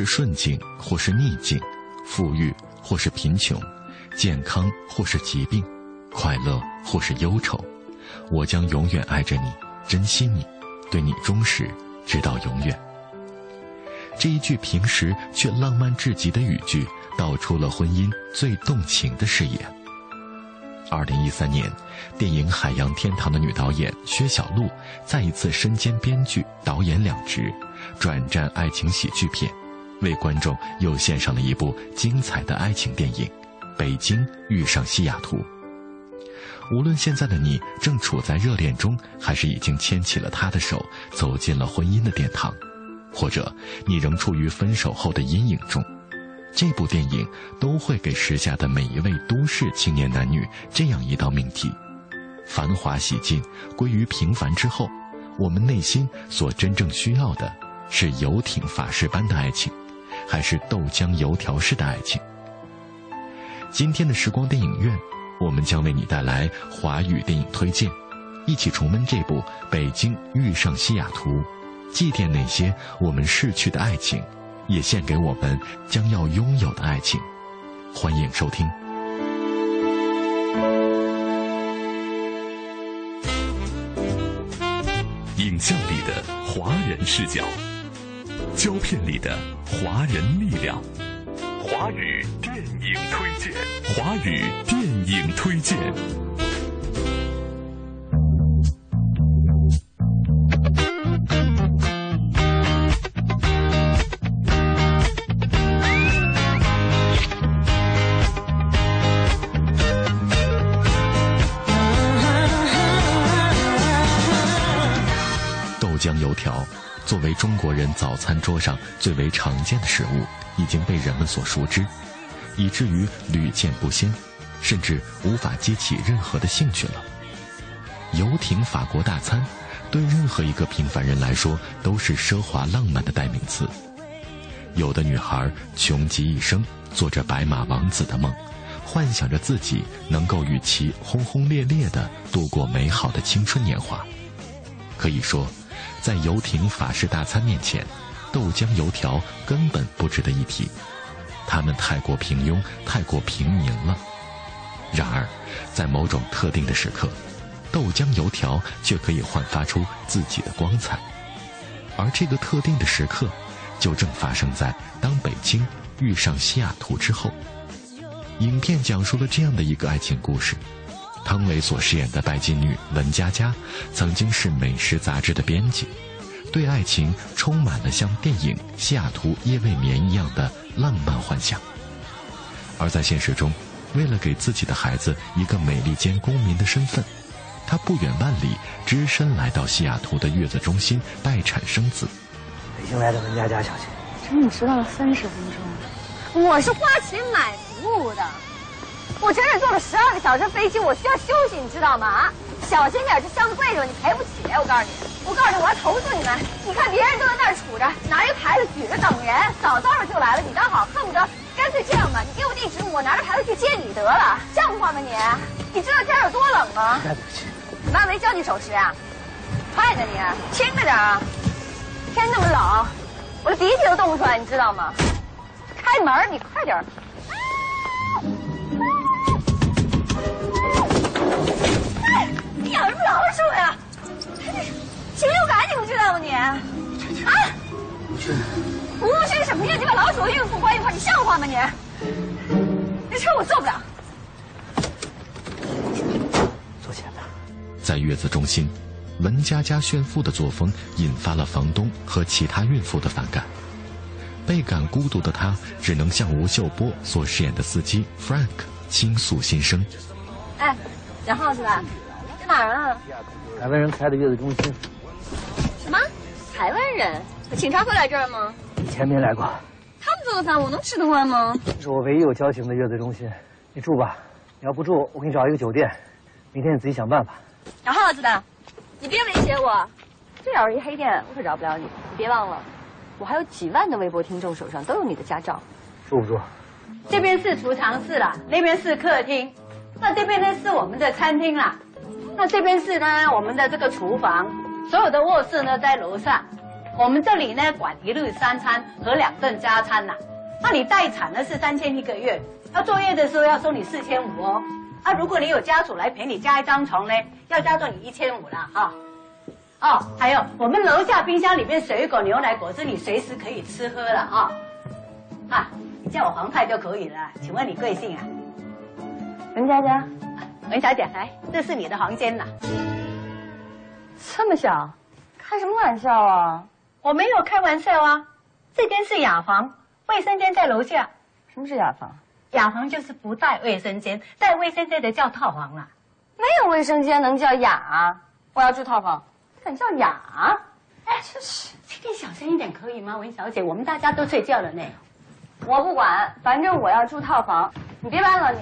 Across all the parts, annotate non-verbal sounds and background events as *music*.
是顺境或是逆境，富裕或是贫穷，健康或是疾病，快乐或是忧愁，我将永远爱着你，珍惜你，对你忠实，直到永远。这一句平时却浪漫至极的语句，道出了婚姻最动情的誓言。二零一三年，电影《海洋天堂》的女导演薛晓路再一次身兼编剧、导演两职，转战爱情喜剧片，为观众又献上了一部精彩的爱情电影《北京遇上西雅图》。无论现在的你正处在热恋中，还是已经牵起了他的手，走进了婚姻的殿堂，或者你仍处于分手后的阴影中。这部电影都会给时下的每一位都市青年男女这样一道命题：繁华洗尽，归于平凡之后，我们内心所真正需要的是游艇法式般的爱情，还是豆浆油条式的爱情？今天的时光电影院，我们将为你带来华语电影推荐，一起重温这部《北京遇上西雅图》，祭奠那些我们逝去的爱情。也献给我们将要拥有的爱情，欢迎收听。影像里的华人视角，胶片里的华人力量，华语电影推荐，华语电影推荐。中国人早餐桌上最为常见的食物，已经被人们所熟知，以至于屡见不鲜，甚至无法激起任何的兴趣了。游艇法国大餐，对任何一个平凡人来说都是奢华浪漫的代名词。有的女孩穷极一生，做着白马王子的梦，幻想着自己能够与其轰轰烈烈地度过美好的青春年华。可以说。在游艇法式大餐面前，豆浆油条根本不值得一提，它们太过平庸，太过平民了。然而，在某种特定的时刻，豆浆油条却可以焕发出自己的光彩。而这个特定的时刻，就正发生在当北京遇上西雅图之后。影片讲述了这样的一个爱情故事。汤唯所饰演的拜金女文佳佳，曾经是美食杂志的编辑，对爱情充满了像电影《西雅图夜未眠》一样的浪漫幻想。而在现实中，为了给自己的孩子一个美利坚公民的身份，她不远万里，只身来到西雅图的月子中心待产生子。北京来的文佳佳小姐，整整迟到了三十分钟。我是花钱买服务的。我整整坐了十二个小时飞机，我需要休息，你知道吗？啊，小心点，这箱子贵着，你赔不起。我告诉你，我告诉你，我要投诉你们。你看别人都在那儿杵着，拿一个牌子举着等人，早早的就来了，你倒好，恨不得干脆这样吧，你给我地址，我拿着牌子去接你得了，像话吗你？你知道天有多冷吗？对不起，你妈没教你守时啊？快点你，轻着点啊！天那么冷，我的鼻涕都冻不出来，你知道吗？开门，你快点。养什么老鼠呀？禽流感你不知道吗你？啊？吴勋什么呀？你把老鼠和孕妇关一块，你像话吗你？这车我坐不了。坐前面。在月子中心，文佳佳炫富的作风引发了房东和其他孕妇的反感。倍感孤独的她，只能向吴秀波所饰演的司机 Frank 倾诉心声。哎，然后是吧？哪儿啊？台湾人开的月子中心，什么？台湾人？警察会来这儿吗？以前没来过，他们做的饭我能吃得惯吗？这是我唯一有交情的月子中心，你住吧。你要不住，我给你找一个酒店，明天你自己想办法。小耗子的，你别威胁我。这要是一黑店，我可饶不了你。你别忘了，我还有几万的微博听众手上都有你的家照。住不住？这边是储藏室啦，那边是客厅，那这边呢是我们的餐厅啦，那这边是呢我们的这个厨房，所有的卧室呢在楼上。我们这里呢管一日三餐和两顿加餐呐。那你待产呢是三千一个月，要坐月的时候要收你四千五哦。啊，如果你有家属来陪你加一张床呢，要加到你一千五了哈。哦，还有我们楼下冰箱里面水果、牛奶、果汁，你随时可以吃喝了啊。啊，你叫我黄太就可以了。请问你贵姓啊？文佳佳，文小姐，来，这是你的房间呐。这么小，开什么玩笑啊？我没有开玩笑啊，这间是雅房，卫生间在楼下。什么是雅房？雅房就是不带卫生间，带卫生间的叫套房啊。没有卫生间能叫雅？我要住套房，敢叫雅？哎，真是，请你小声一点可以吗，文小姐？我们大家都睡觉了呢。我不管，反正我要住套房。你别搬了，你。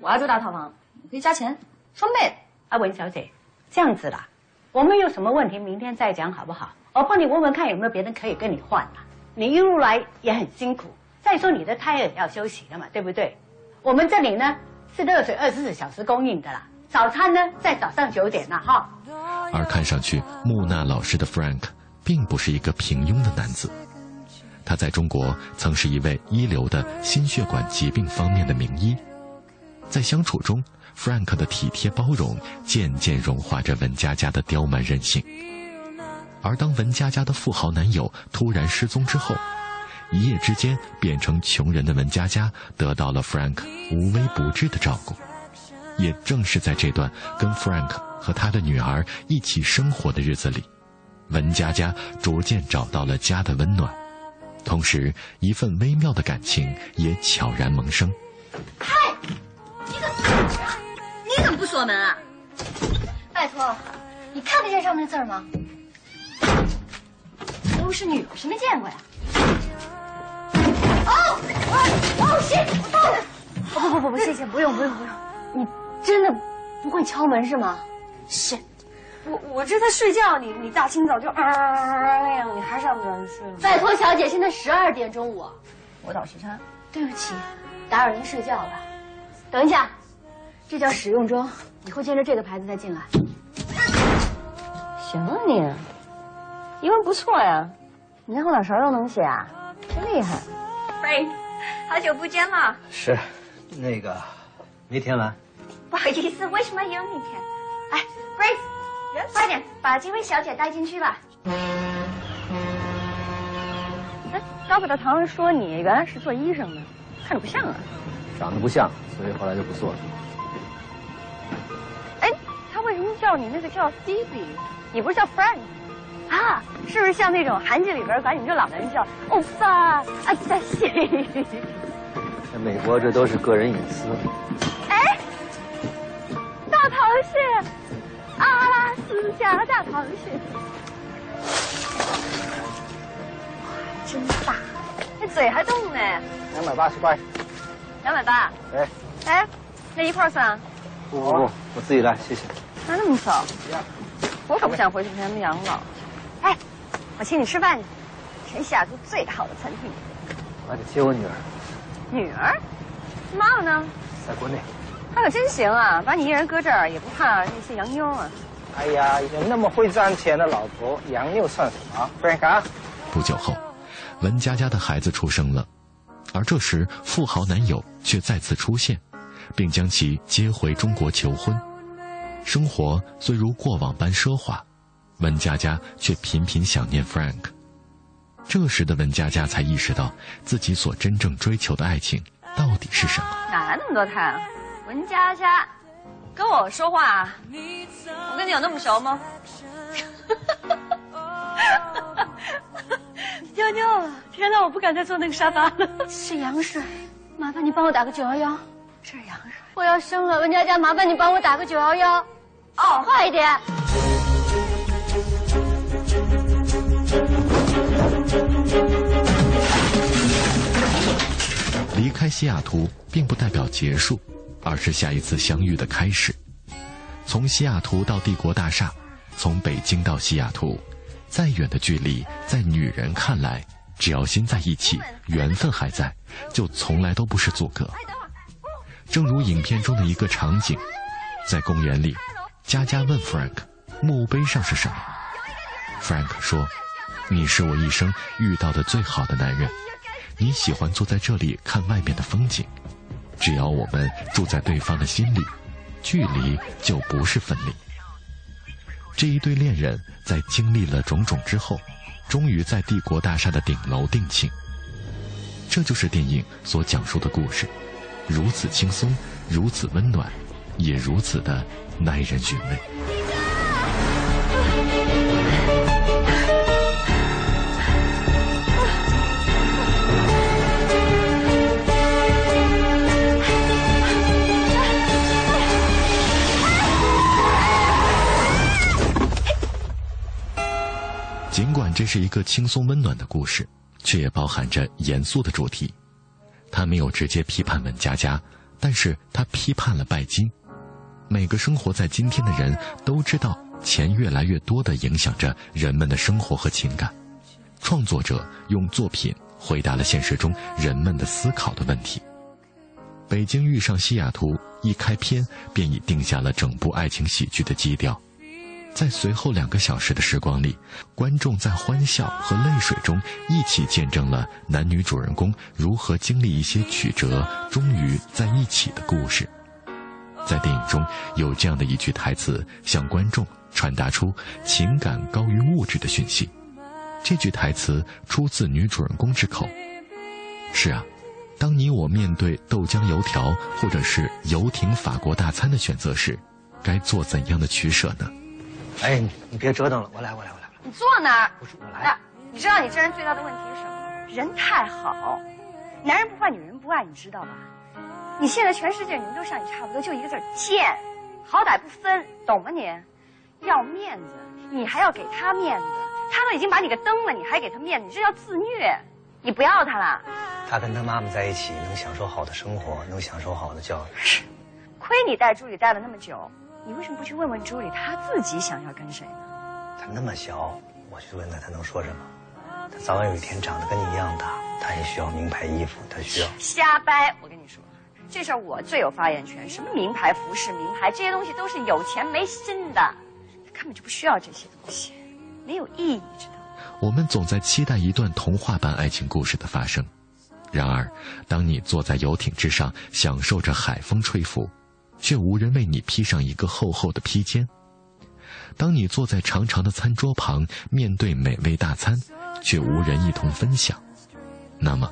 我要住大套房，可以加钱，双倍。啊，文小姐，这样子啦，我们有什么问题明天再讲好不好？我帮你问问看有没有别人可以跟你换啊。你一路来也很辛苦，再说你的胎儿要休息了嘛，对不对？我们这里呢是热水二十四小时供应的啦，早餐呢在早上九点了哈。而看上去木讷老实的 Frank，并不是一个平庸的男子。他在中国曾是一位一流的心血管疾病方面的名医，在相处中，Frank 的体贴包容渐渐融化着文佳佳的刁蛮任性。而当文佳佳的富豪男友突然失踪之后，一夜之间变成穷人的文佳佳得到了 Frank 无微不至的照顾。也正是在这段跟 Frank 和他的女儿一起生活的日子里，文佳佳逐渐找到了家的温暖，同时一份微妙的感情也悄然萌生。嗨，你怎么你怎么不锁门啊？拜托，你看得见上面的字吗？都是女的，谁没见过呀？哦哦哦，谢，我到了。哦不不不不，谢谢，不用不用不用。你真的不会敲门是吗？是，我我这在睡觉，你你大清早就啊那样，你还上不着睡吗？拜托小姐，现在十二点中午，我倒时差。对不起，打扰您睡觉了。等一下，这叫使用中，以后见着这个牌子再进来。行啊你，英文不错呀，你连后脑勺都能写啊，真厉害。Frank，好久不见了。是，那个没填完。*laughs* 不好意思，为什么有你填？哎，Grace，快点把这位小姐带进去吧。哎，高北的堂上说你原来是做医生的，看着不像啊。长得不像，所以后来就不做了。为什么叫你那个叫 Phoebe？你不是叫 Frank 啊？是不是像那种韩剧里边管你们这老男人叫欧巴啊？在西。在 *laughs* 美国，这都是个人隐私。哎，大螃蟹，阿拉斯加大螃蟹，哇，真大，那嘴还动呢。两百八十块。两百八。哎，哎，那一块儿算？不不不，我自己来，谢谢。哪那么早？我可不想回去陪他们养老。哎，我请你吃饭去，全西雅图最好的餐厅。我还得接我女儿，女儿，妈妈呢？在国内。他可真行啊，把你一人搁这儿也不怕那些洋妞啊。哎呀，有那么会赚钱的老婆，洋妞算什么？Frank 啊，不久后，文佳佳的孩子出生了，而这时富豪男友却再次出现，并将其接回中国求婚。生活虽如过往般奢华，文佳佳却频频想念 Frank。这时的文佳佳才意识到自己所真正追求的爱情到底是什么。哪来那么多太阳？文佳佳，跟我说话啊，我跟你有那么熟吗？尿尿了！天哪，我不敢再坐那个沙发了。是羊水，麻烦你帮我打个九幺幺。是羊水。我要生了温佳佳麻烦你帮我打个九幺幺。哦快一点。离开西雅图并不代表结束而是下一次相遇的开始。从西雅图到帝国大厦从北京到西雅图再远的距离在女人看来只要心在一起缘分还在就从来都不是阻隔。正如影片中的一个场景，在公园里，佳佳问 Frank：“ 墓碑上是什么？”Frank 说：“你是我一生遇到的最好的男人。你喜欢坐在这里看外面的风景。只要我们住在对方的心里，距离就不是分离。”这一对恋人在经历了种种之后，终于在帝国大厦的顶楼定情。这就是电影所讲述的故事。如此轻松，如此温暖，也如此的耐人寻味。尽管这是一个轻松温暖的故事，却也包含着严肃的主题。他没有直接批判文佳佳，但是他批判了拜金。每个生活在今天的人都知道，钱越来越多的影响着人们的生活和情感。创作者用作品回答了现实中人们的思考的问题。北京遇上西雅图，一开篇便已定下了整部爱情喜剧的基调。在随后两个小时的时光里，观众在欢笑和泪水中一起见证了男女主人公如何经历一些曲折，终于在一起的故事。在电影中有这样的一句台词，向观众传达出情感高于物质的讯息。这句台词出自女主人公之口：“是啊，当你我面对豆浆油条或者是游艇法国大餐的选择时，该做怎样的取舍呢？”哎，你别折腾了，我来，我来，我来。你坐那儿？不是我来。你知道你这人最大的问题是什么吗？人太好，男人不坏，女人不爱，你知道吧？你现在全世界人都像你差不多，就一个字贱，好歹不分，懂吗你？要面子，你还要给他面子，他都已经把你给蹬了，你还给他面子，你这叫自虐。你不要他了。他跟他妈妈在一起，能享受好的生活，能享受好的教育。亏你带助理带了那么久。你为什么不去问问朱莉，她自己想要跟谁呢？她那么小，我去问她，她能说什么？她早晚有一天长得跟你一样大，她也需要名牌衣服，她需要。瞎掰！我跟你说，这事儿我最有发言权。什么名牌服饰、名牌这些东西都是有钱没心的，根本就不需要这些东西，没有意义，知道吗？我们总在期待一段童话般爱情故事的发生，然而，当你坐在游艇之上，享受着海风吹拂。却无人为你披上一个厚厚的披肩。当你坐在长长的餐桌旁，面对美味大餐，却无人一同分享，那么，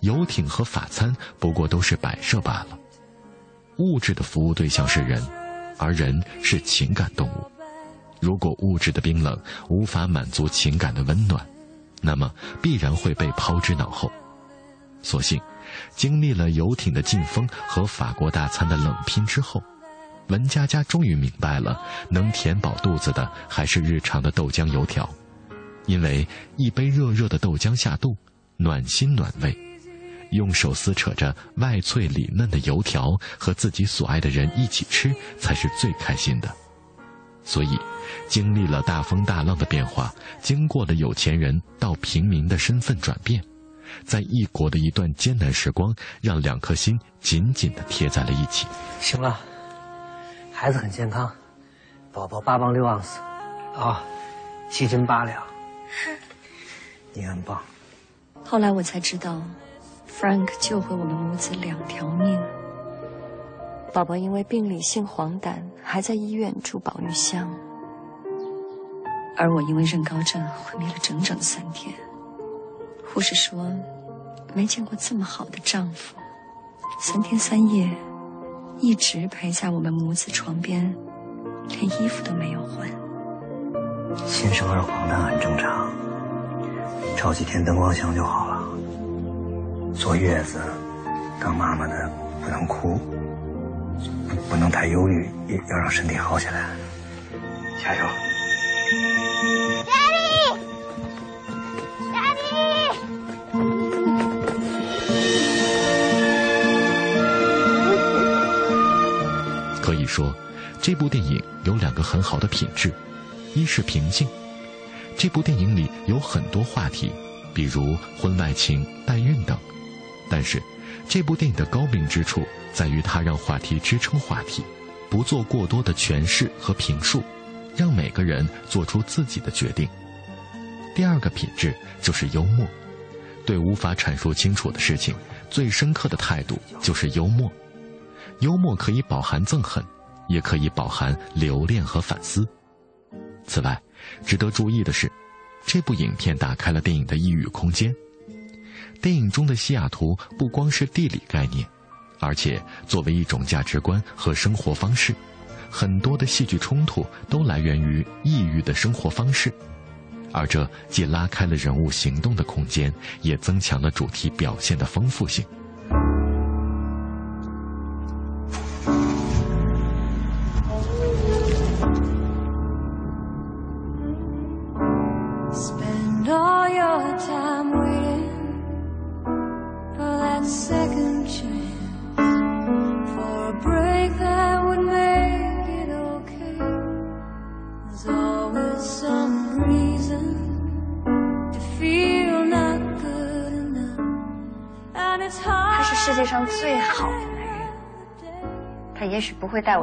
游艇和法餐不过都是摆设罢了。物质的服务对象是人，而人是情感动物。如果物质的冰冷无法满足情感的温暖，那么必然会被抛之脑后。所幸。经历了游艇的劲风和法国大餐的冷拼之后，文佳佳终于明白了，能填饱肚子的还是日常的豆浆油条，因为一杯热热的豆浆下肚，暖心暖胃，用手撕扯着外脆里嫩的油条和自己所爱的人一起吃，才是最开心的。所以，经历了大风大浪的变化，经过了有钱人到平民的身份转变。在异国的一段艰难时光，让两颗心紧紧的贴在了一起。行了，孩子很健康，宝宝八磅六盎司，啊，七斤八两，你很棒。后来我才知道，Frank 救回我们母子两条命。宝宝因为病理性黄疸，还在医院住保育箱，而我因为妊高症昏迷了整整三天。护士说，没见过这么好的丈夫，三天三夜，一直陪在我们母子床边，连衣服都没有换。新生儿黄疸很正常，照几天灯光箱就好了。坐月子，当妈妈的不能哭，不不能太忧虑，要让身体好起来。加油！说，这部电影有两个很好的品质，一是平静。这部电影里有很多话题，比如婚外情、代孕等，但是这部电影的高明之处在于它让话题支撑话题，不做过多的诠释和评述，让每个人做出自己的决定。第二个品质就是幽默，对无法阐述清楚的事情，最深刻的态度就是幽默。幽默可以饱含憎恨，也可以饱含留恋和反思。此外，值得注意的是，这部影片打开了电影的异域空间。电影中的西雅图不光是地理概念，而且作为一种价值观和生活方式，很多的戏剧冲突都来源于异域的生活方式。而这既拉开了人物行动的空间，也增强了主题表现的丰富性。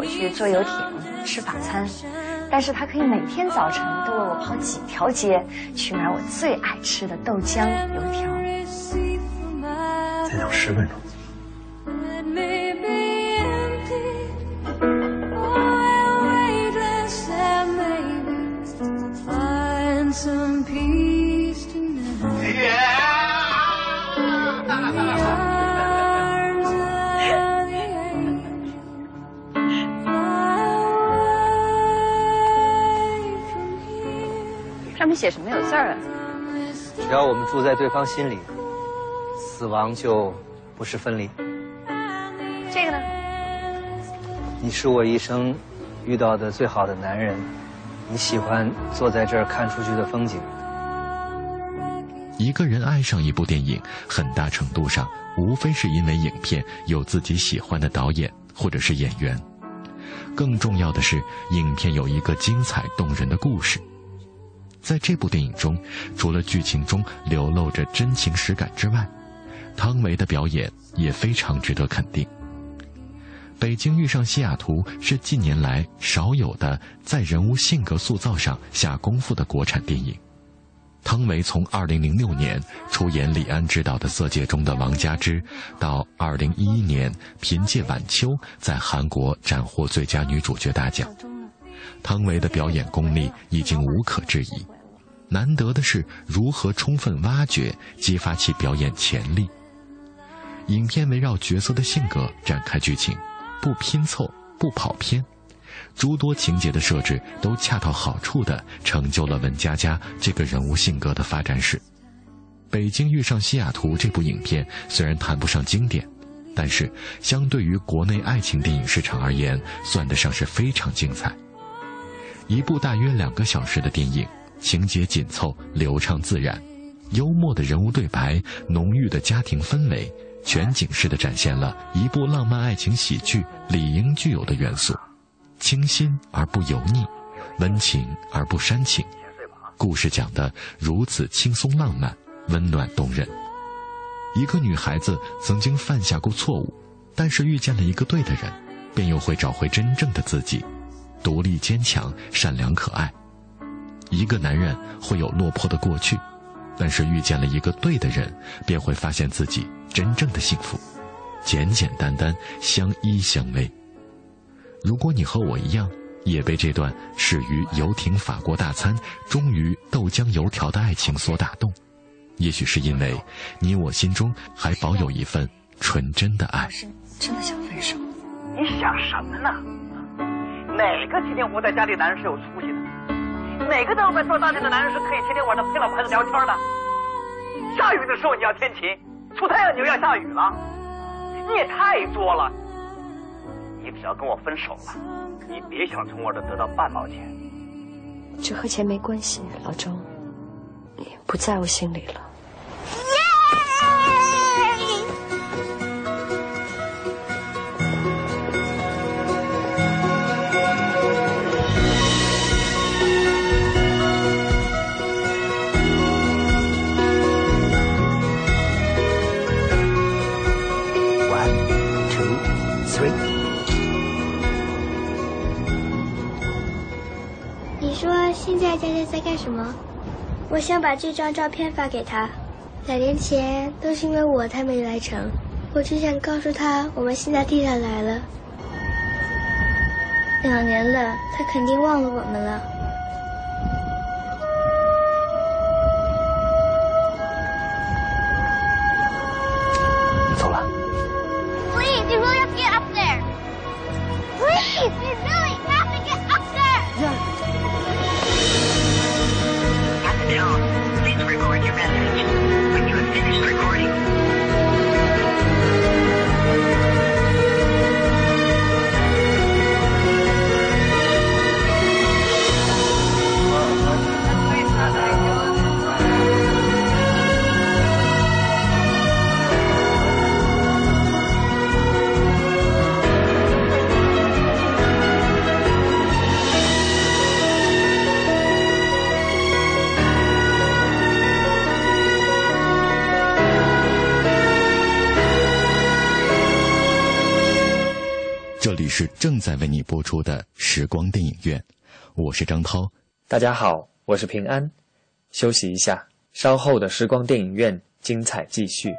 我去坐游艇、吃法餐，但是他可以每天早晨都为我跑几条街去买我最爱吃的豆浆油条。再等十分钟。只要我们住在对方心里，死亡就不是分离。这个呢？你是我一生遇到的最好的男人。你喜欢坐在这儿看出去的风景。一个人爱上一部电影，很大程度上无非是因为影片有自己喜欢的导演或者是演员。更重要的是，影片有一个精彩动人的故事。在这部电影中，除了剧情中流露着真情实感之外，汤唯的表演也非常值得肯定。《北京遇上西雅图》是近年来少有的在人物性格塑造上下功夫的国产电影。汤唯从2006年出演李安执导的《色戒》中的王佳芝，到2011年凭借《晚秋》在韩国斩获最佳女主角大奖。汤唯的表演功力已经无可置疑，难得的是如何充分挖掘、激发其表演潜力。影片围绕角色的性格展开剧情，不拼凑，不跑偏，诸多情节的设置都恰到好处的成就了文佳佳这个人物性格的发展史。《北京遇上西雅图》这部影片虽然谈不上经典，但是相对于国内爱情电影市场而言，算得上是非常精彩。一部大约两个小时的电影，情节紧凑、流畅自然，幽默的人物对白，浓郁的家庭氛围，全景式的展现了一部浪漫爱情喜剧理应具有的元素：清新而不油腻，温情而不煽情。故事讲得如此轻松浪漫、温暖动人。一个女孩子曾经犯下过错误，但是遇见了一个对的人，便又会找回真正的自己。独立坚强、善良可爱。一个男人会有落魄的过去，但是遇见了一个对的人，便会发现自己真正的幸福，简简单单，相依相偎。如果你和我一样，也被这段始于游艇法国大餐，终于豆浆油条的爱情所打动，也许是因为你我心中还保有一份纯真的爱。真的想分手？你想什么呢？哪个天天窝在家里男人是有出息的？哪个在外做大件的男人是可以天天晚上陪老婆孩子聊天的？下雨的时候你要天晴，出太阳你又要下雨了，你也太作了。你只要跟我分手了，你别想从我这得到半毛钱。这和钱没关系，老周，你不在我心里了。说现在佳佳在干什么？我想把这张照片发给他。两年前都是因为我他没来成，我只想告诉他我们现在地上来了。两年了，他肯定忘了我们了。是张涛。大家好，我是平安。休息一下，稍后的时光电影院精彩继续。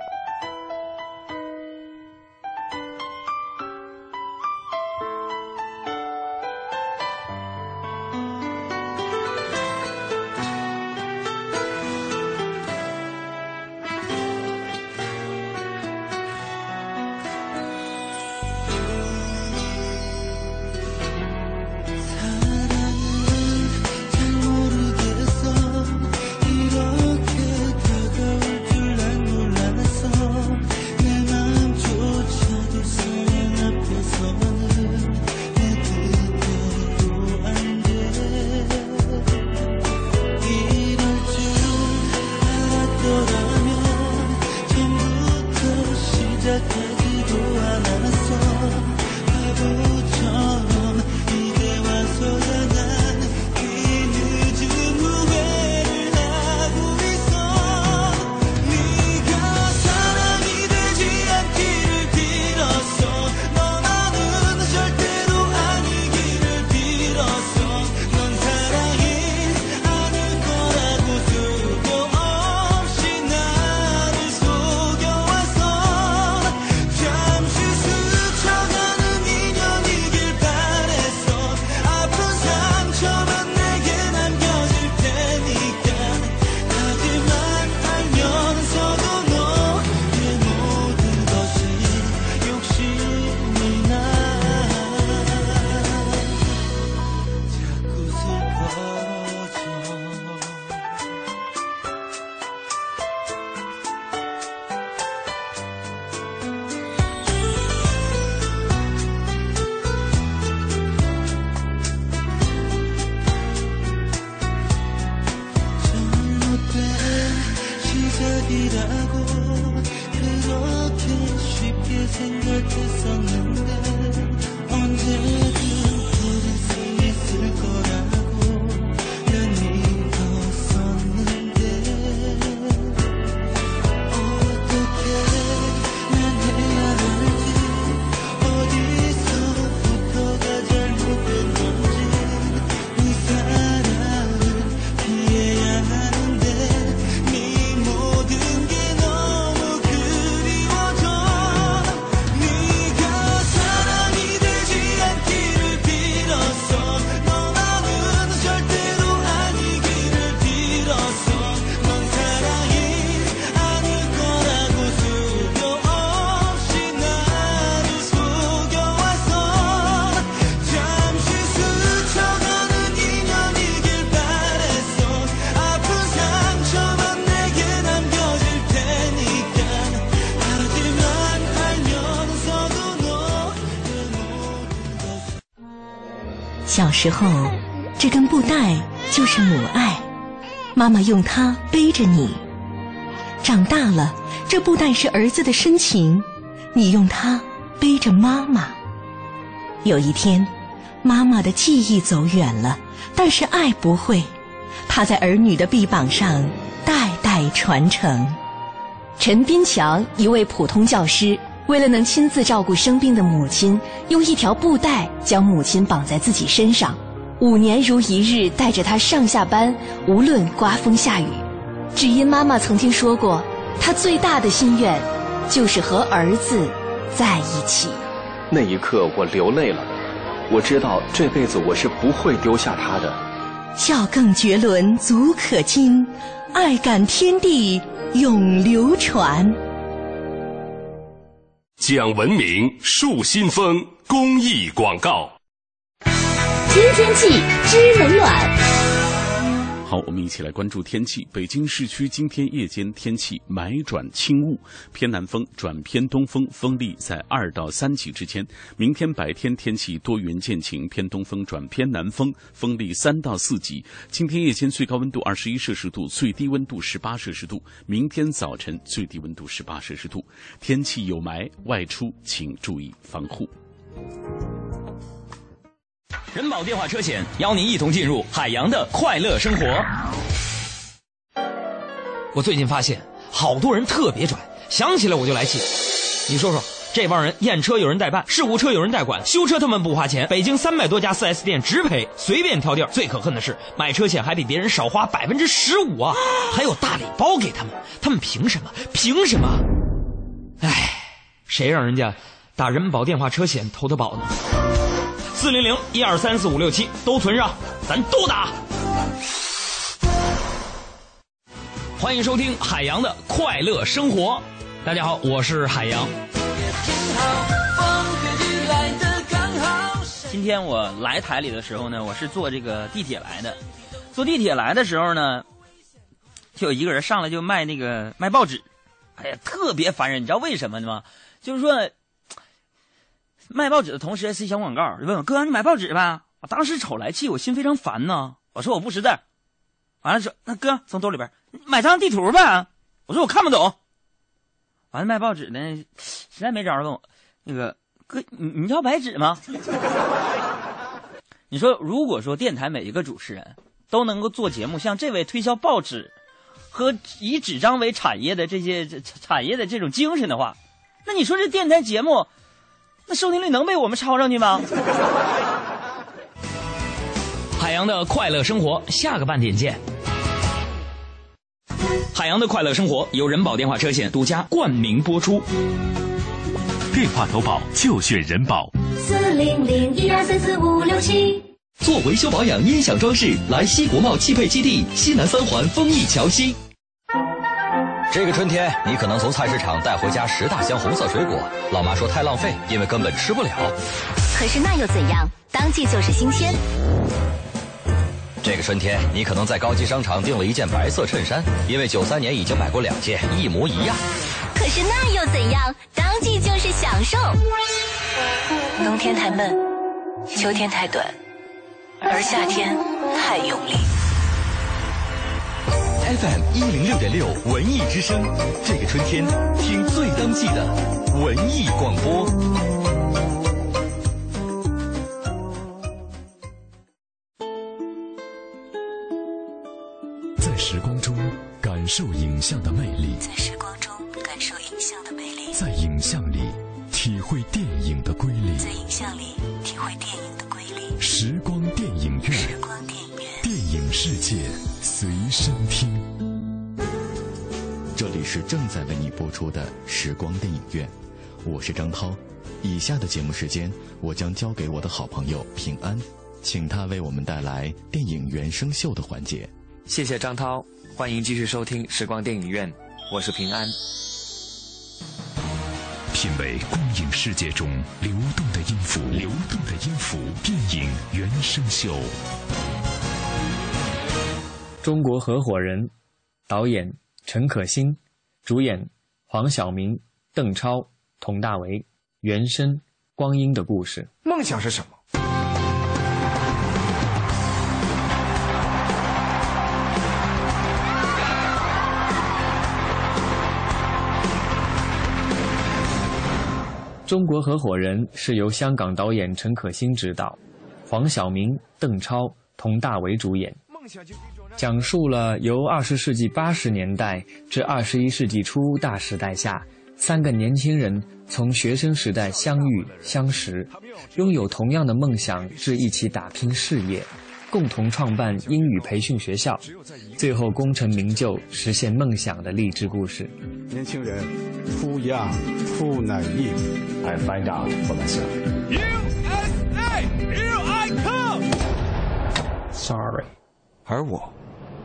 时候，这根布带就是母爱，妈妈用它背着你；长大了，这布带是儿子的深情，你用它背着妈妈。有一天，妈妈的记忆走远了，但是爱不会，它在儿女的臂膀上代代传承。陈斌强，一位普通教师。为了能亲自照顾生病的母亲，用一条布带将母亲绑在自己身上。五年如一日带着她上下班，无论刮风下雨，只因妈妈曾经说过，她最大的心愿就是和儿子在一起。那一刻，我流泪了。我知道这辈子我是不会丢下他的。孝更绝伦足可亲，爱感天地永流传。讲文明树新风公益广告。听天气知冷暖。好，我们一起来关注天气。北京市区今天夜间天气霾转轻雾，偏南风转偏东风，风力在二到三级之间。明天白天天气多云见晴，偏东风转偏南风，风力三到四级。今天夜间最高温度二十一摄氏度，最低温度十八摄氏度。明天早晨最低温度十八摄氏度。天气有霾，外出请注意防护。人保电话车险邀您一同进入海洋的快乐生活。我最近发现，好多人特别拽，想起来我就来气。你说说，这帮人验车有人代办，事故车有人代管，修车他们不花钱。北京三百多家 4S 店直赔，随便挑地儿。最可恨的是，买车险还比别人少花百分之十五啊，还有大礼包给他们，他们凭什么？凭什么？唉，谁让人家打人保电话车险投的保呢？四零零一二三四五六七都存上，咱都打。欢迎收听海洋的快乐生活。大家好，我是海洋。今天我来台里的时候呢，我是坐这个地铁来的。坐地铁来的时候呢，就有一个人上来就卖那个卖报纸，哎呀，特别烦人。你知道为什么吗？就是说。卖报纸的同时还塞小广告，就问我哥：“你买报纸呗？”我当时瞅来气，我心非常烦呢。我说：“我不识字。”完了说：“那哥从兜里边买张地图呗。”我说：“我看不懂。”完了卖报纸的实在没招问我：“那个哥，你你要白纸吗？” *laughs* 你说，如果说电台每一个主持人都能够做节目，像这位推销报纸和以纸张为产业的这些产业的这种精神的话，那你说这电台节目？那收听率能被我们抄上去吗？*laughs* 海洋的快乐生活，下个半点见。海洋的快乐生活由人保电话车险独家冠名播出。电话投保就选人保。四零零一二三四五六七。做维修保养、音响装饰，来西国贸汽配基地西南三环丰益桥西。这个春天，你可能从菜市场带回家十大箱红色水果，老妈说太浪费，因为根本吃不了。可是那又怎样？当季就是新鲜。这个春天，你可能在高级商场订了一件白色衬衫，因为九三年已经买过两件，一模一样。可是那又怎样？当季就是享受。冬天太闷，秋天太短，而夏天太用力。FM 一零六点六文艺之声，这个春天听最当季的文艺广播。在时光中感受影像的魅力，在时光播出的时光电影院，我是张涛。以下的节目时间，我将交给我的好朋友平安，请他为我们带来电影原声秀的环节。谢谢张涛，欢迎继续收听时光电影院，我是平安。品味光影世界中流动的音符，流动的音符，电影原声秀。中国合伙人，导演。陈可辛，主演黄晓明、邓超、佟大为，原声《光阴的故事》。梦想是什么？中国合伙人是由香港导演陈可辛执导，黄晓明、邓超、佟大为主演。梦想就。讲述了由二十世纪八十年代至二十一世纪初大时代下，三个年轻人从学生时代相遇相识，拥有同样的梦想至一起打拼事业，共同创办英语培训学校，最后功成名就，实现梦想的励志故事。年轻人，Who young, who naive. I find out for myself. USA, here I come. Sorry，而我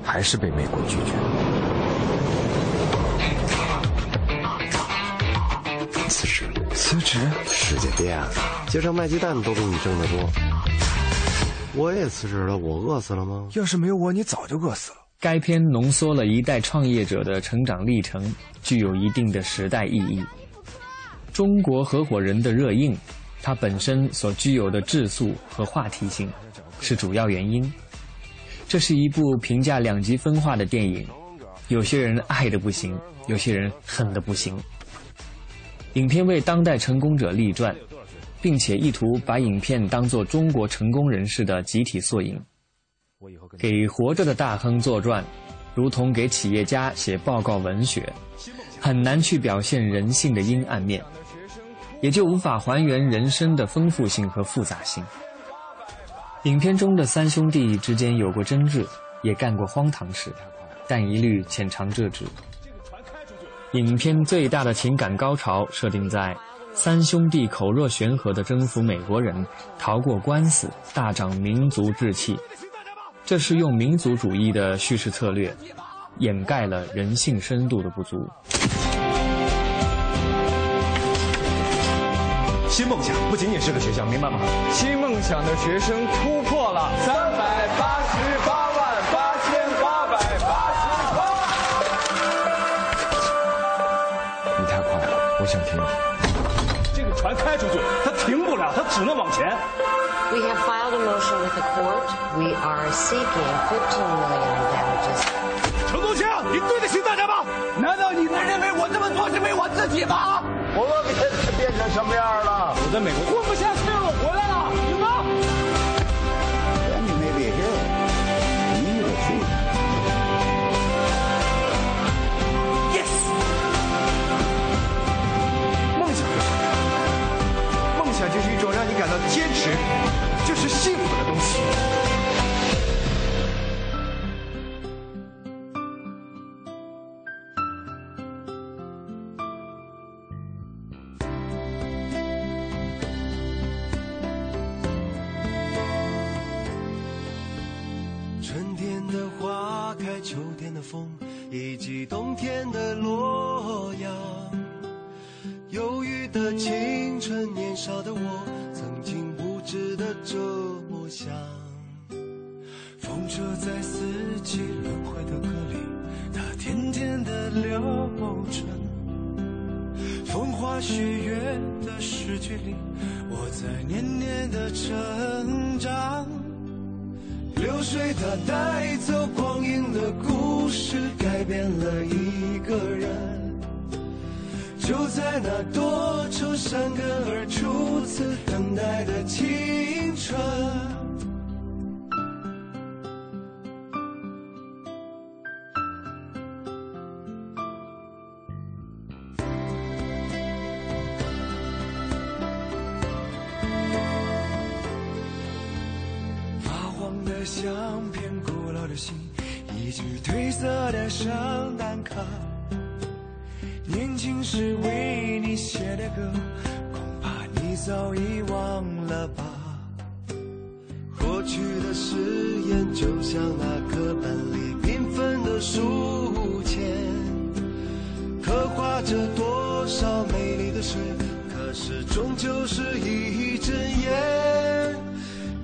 还是被美国拒绝。辞职，辞职？世界变了，街上卖鸡蛋的都比你挣得多。我也辞职了，我饿死了吗？要是没有我，你早就饿死了。该片浓缩了一代创业者的成长历程，具有一定的时代意义。中国合伙人的热映，它本身所具有的质素和话题性，是主要原因。这是一部评价两极分化的电影，有些人爱的不行，有些人恨的不行。影片为当代成功者立传，并且意图把影片当作中国成功人士的集体缩影。给活着的大亨作传，如同给企业家写报告文学，很难去表现人性的阴暗面，也就无法还原人生的丰富性和复杂性。影片中的三兄弟之间有过争执，也干过荒唐事，但一律浅尝辄止。影片最大的情感高潮设定在三兄弟口若悬河的征服美国人，逃过官司，大涨民族志气。这是用民族主义的叙事策略，掩盖了人性深度的不足。新梦想不仅仅是个学校，明白吗？新梦想的学生突破了三百八十八万八千八百八十八。你太快了，我想停。这个船开出去，它停不了，它只能往前。We have filed a motion with the court. We are seeking 15 million in damages. 程东强，你对得起大家吗？难道你们认为我这么做是为我自己吗？我们变变成什么样了？我在美国混不下去了，我回来了，你们。Then you may be a hero. You will too. Yes。梦想？梦想就是一种让你感到坚持就是幸福的东西。以及冬天的洛阳。忧郁的青春，年少的我，曾经无知的这么想。风车在四季轮回的歌里，它甜甜的流转。风花雪月的诗句里，我在年年的成长。流水它带走光阴的故事，改变了一个人。就在那多愁善感而初次等待的青春。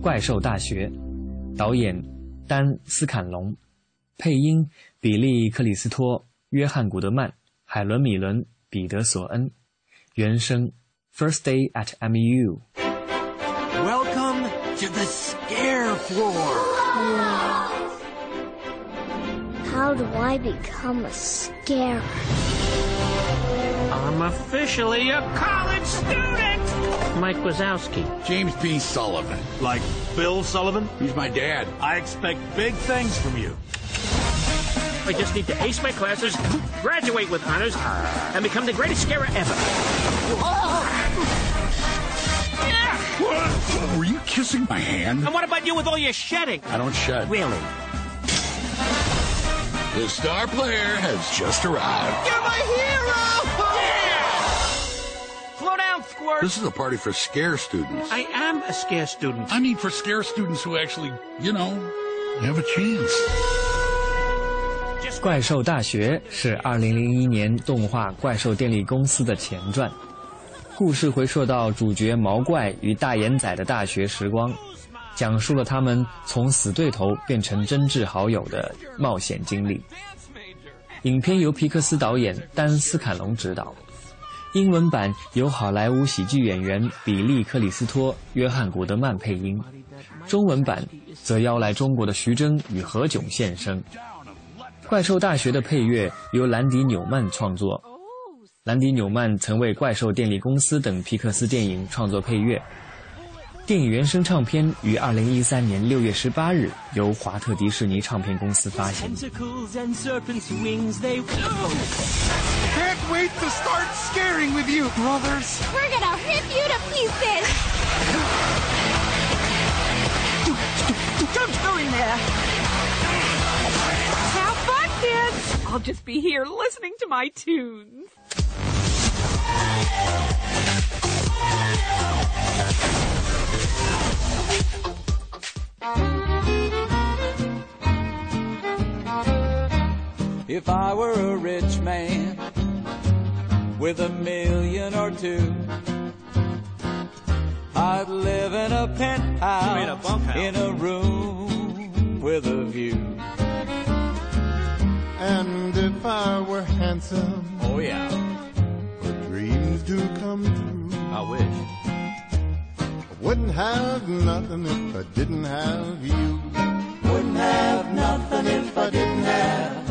怪兽大学，导演丹·斯坎龙，配音比利·克里斯托、约翰·古德曼、海伦·米伦、彼得·索恩，原声 First Day at MEU。Welcome to the scare floor. How do I become a scarer? I'm officially a college student. Mike Wazowski. James B. Sullivan. Like Bill Sullivan? He's my dad. I expect big things from you. I just need to ace my classes, graduate with honors, and become the greatest scarer ever. Were you kissing my hand? And what about you with all your shedding? I don't shed. Really? The star player has just arrived. You're my hero! This is a party for scare students. I am a scare student. I mean, for scare students who actually, you know, have a chance.《怪兽大学》是2001年动画《怪兽电力公司》的前传，故事回溯到主角毛怪与大眼仔的大学时光，讲述了他们从死对头变成真挚好友的冒险经历。影片由皮克斯导演丹·斯坎隆执导，英文版由好莱坞喜剧演员比利·克里斯托、约翰·古德曼配音，中文版则邀来中国的徐峥与何炅现身。《怪兽大学》的配乐由兰迪·纽曼创作，兰迪·纽曼曾为《怪兽电力公司》等皮克斯电影创作配乐。电影原声唱片于二零一三年六月十八日由华特迪士尼唱片公司发行。 Tentacles and serpents' wings, they. Can't wait to start scaring with you, brothers. We're gonna rip you to pieces! Don't go in there. Have fun, kids! I'll just be here listening to my tunes. If I were a rich man with a million or two, I'd live in a penthouse, a in a room with a view. And if I were handsome, Oh yeah, for dreams do come true. I wish. I wouldn't have nothing if I didn't have you. Wouldn't have nothing if I didn't have.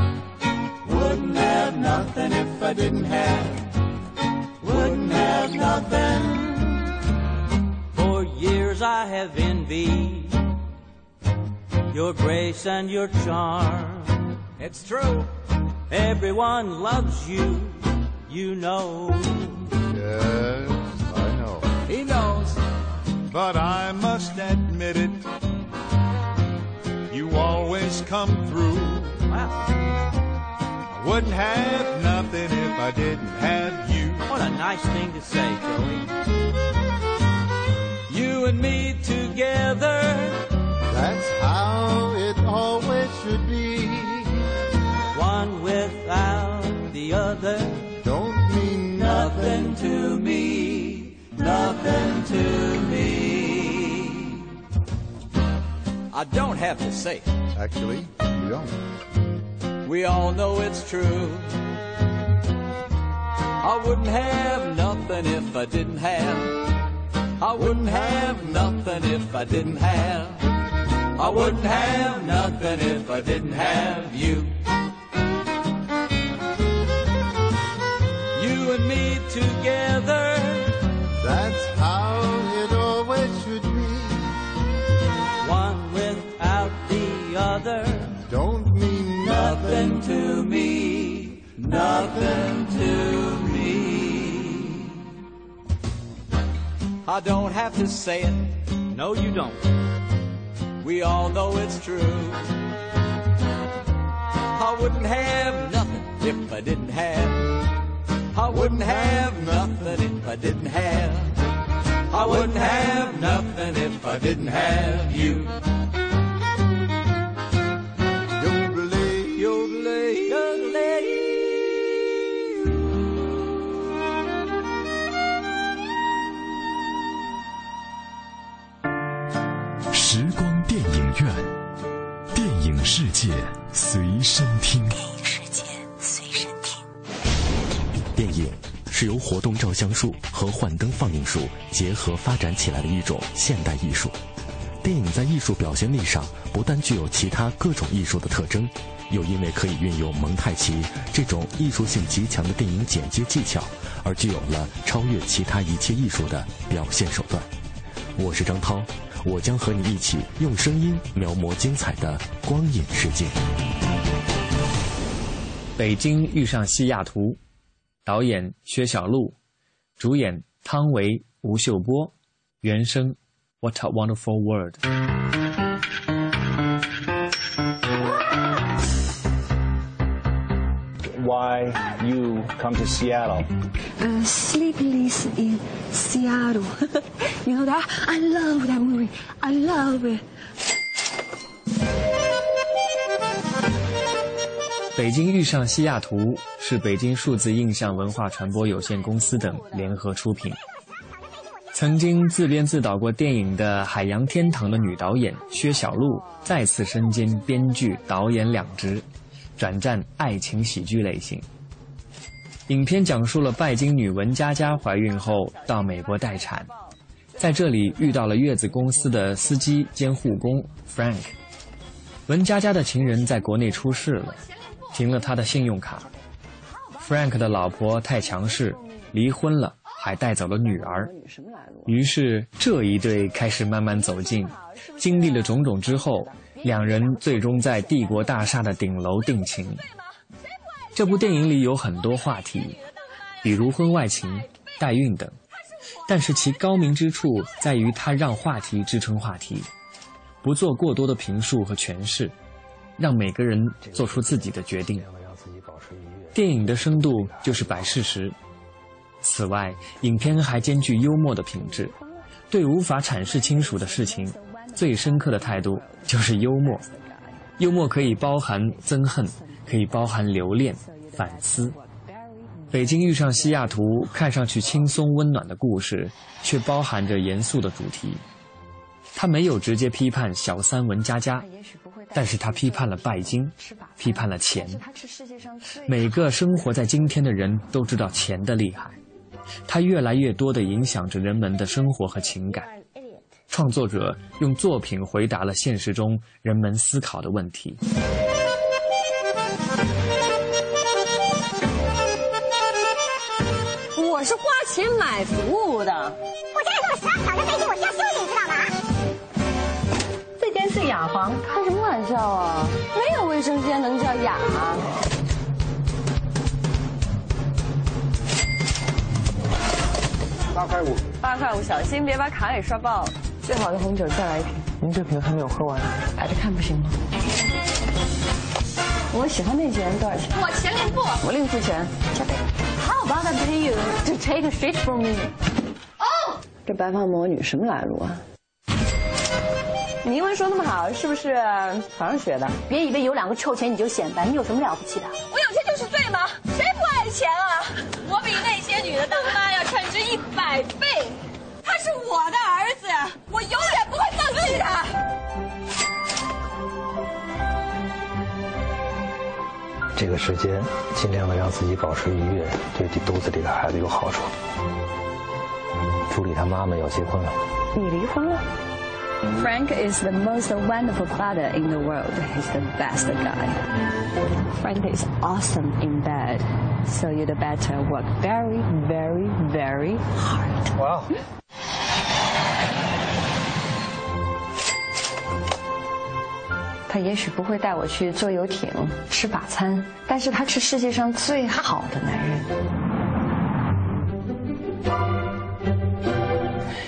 Wouldn't have nothing if I didn't have. Wouldn't have nothing. For years I have envied your grace and your charm. It's true. Everyone loves you, you know. Yes, I know. He knows. But I must admit it, you always come through. Wow. I wouldn't have nothing if I didn't have you. What a nice thing to say, Joey. You and me together. That's how it always should be. One without the other. Don't mean Nothing to me. Nothing to me. I don't have to say it. Actually, you don't. We all know it's true. I wouldn't have nothing if I didn't have. I wouldn't have nothing if I didn't have. I wouldn't have nothing if I didn't have you. don't nothing to me. I don't have to say it. No, you don't. We all know it's true. I wouldn't have nothing if I didn't have. I wouldn't have nothing if I didn't have. I wouldn't have nothing if I didn't have you. 世界随身听。电影世界随身听。电影是由活动照相术和幻灯放映术结合发展起来的一种现代艺术。电影在艺术表现力上不但具有其他各种艺术的特征，又因为可以运用蒙太奇这种艺术性极强的电影剪接技巧，而具有了超越其他一切艺术的表现手段。我是张涛，我将和你一起用声音描摹精彩的光影世界。北京遇上西雅图，导演薛晓路，主演汤唯、吴秀波，原声 What a Wonderful World。Why you come to Seattle? Uh, Sleepless in Seattle. you know that? I love that movie. I love it. 北京遇上西雅图是北京数字印象文化传播有限公司等联合出品。曾经自编自导过电影的《海洋天堂》的女导演薛晓路再次身兼编剧、导演两职，转战爱情喜剧类型。影片讲述了拜金女文佳佳怀孕后到美国待产，在这里遇到了月子公司的司机兼护工 Frank。文佳佳的情人在国内出事了，停了他的信用卡。Frank 的老婆太强势，离婚了，还带走了女儿。于是这一对开始慢慢走近，经历了种种之后，两人最终在帝国大厦的顶楼定情。这部电影里有很多话题，比如婚外情、代孕等，但是其高明之处在于它让话题支撑话题，不做过多的评述和诠释，让每个人做出自己的决定。电影的深度就是摆事实。此外，影片还兼具幽默的品质，对无法阐释清楚的事情，最深刻的态度就是幽默。幽默可以包含憎恨，可以包含留恋、反思。北京遇上西雅图，看上去轻松温暖的故事，却包含着严肃的主题。他没有直接批判小三文佳佳，但是他批判了拜金，批判了钱。每个生活在今天的人都知道钱的厉害，它越来越多地影响着人们的生活和情感。创作者用作品回答了现实中人们思考的问题。我是花钱买服务的。我家有这么十二小的飞机，我需要修理，你知道吗？这间是雅房，开什么玩笑啊？没有卫生间能叫雅？八块五，八块五，小心别把卡给刷爆。最好的红酒再来一瓶。您这瓶还没有喝完，摆着看不行吗？我喜欢那件，多少钱？我钱另付。我另付钱。How about I pay you to take a shit from me？哦，这白发魔女什么来路啊？你英文说那么好，是不是床上学的？别以为有两个臭钱你就显摆，你有什么了不起的？我有钱就是罪吗？谁不爱钱啊？我比那些女的当妈要称职一百倍。她是我的我永远不会放弃他。这个时间尽量的让自己保持愉悦，对你肚子里的孩子有好处。朱莉她妈妈要结婚了，你离婚了？Frank is the most wonderful father in the world. He's the best guy. Frank is awesome in bed, so you'd better work very, very, very hard. Wow. 也许不会带我去坐游艇、吃法餐，但是他是世界上最好的男人。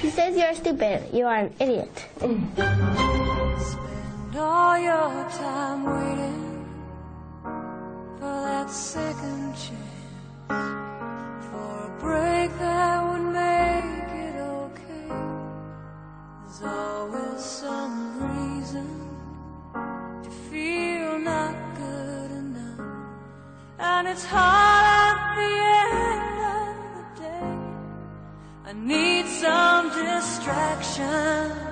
He says you're stupid. You are an idiot. Spend all your time waiting for that second chance, for a break that would make it okay. There's always some reason and it's hard at the end of the day. I need some distraction.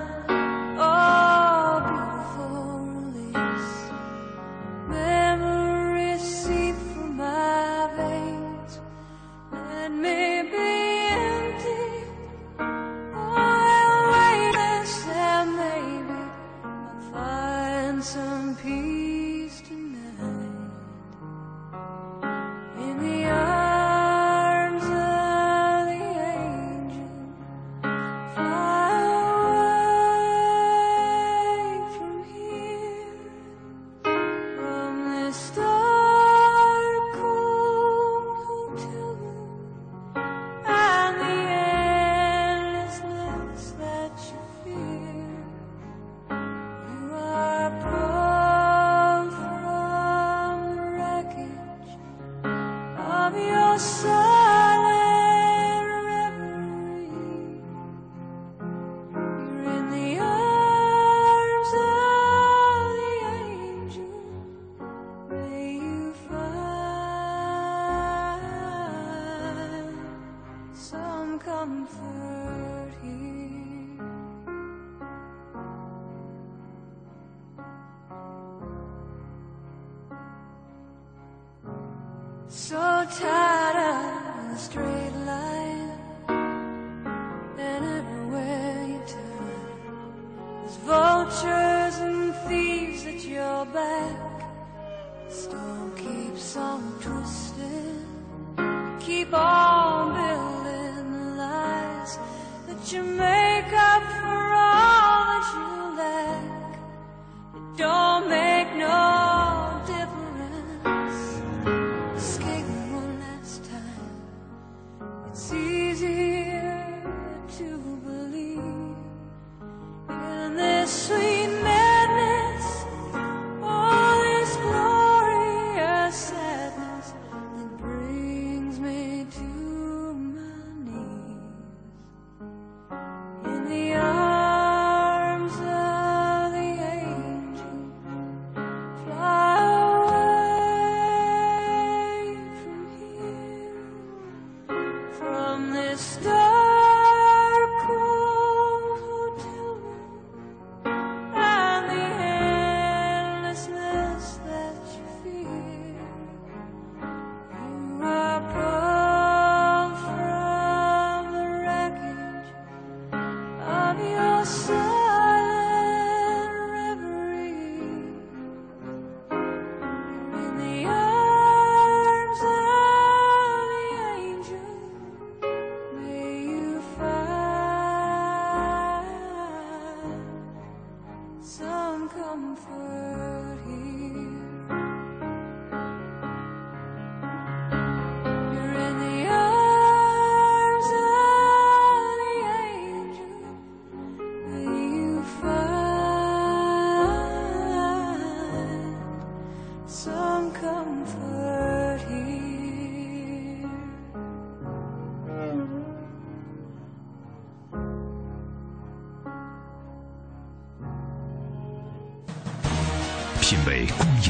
myself.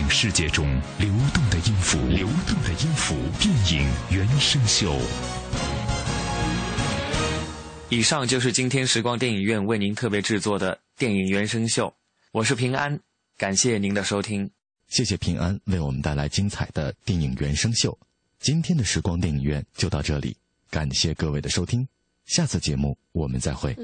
世界中流动的音符，流动的音符，电影原声秀。以上就是今天时光电影院为您特别制作的电影原声秀，我是平安，感谢您的收听。谢谢平安为我们带来精彩的电影原声秀。今天的时光电影院就到这里，感谢各位的收听，下次节目我们再会。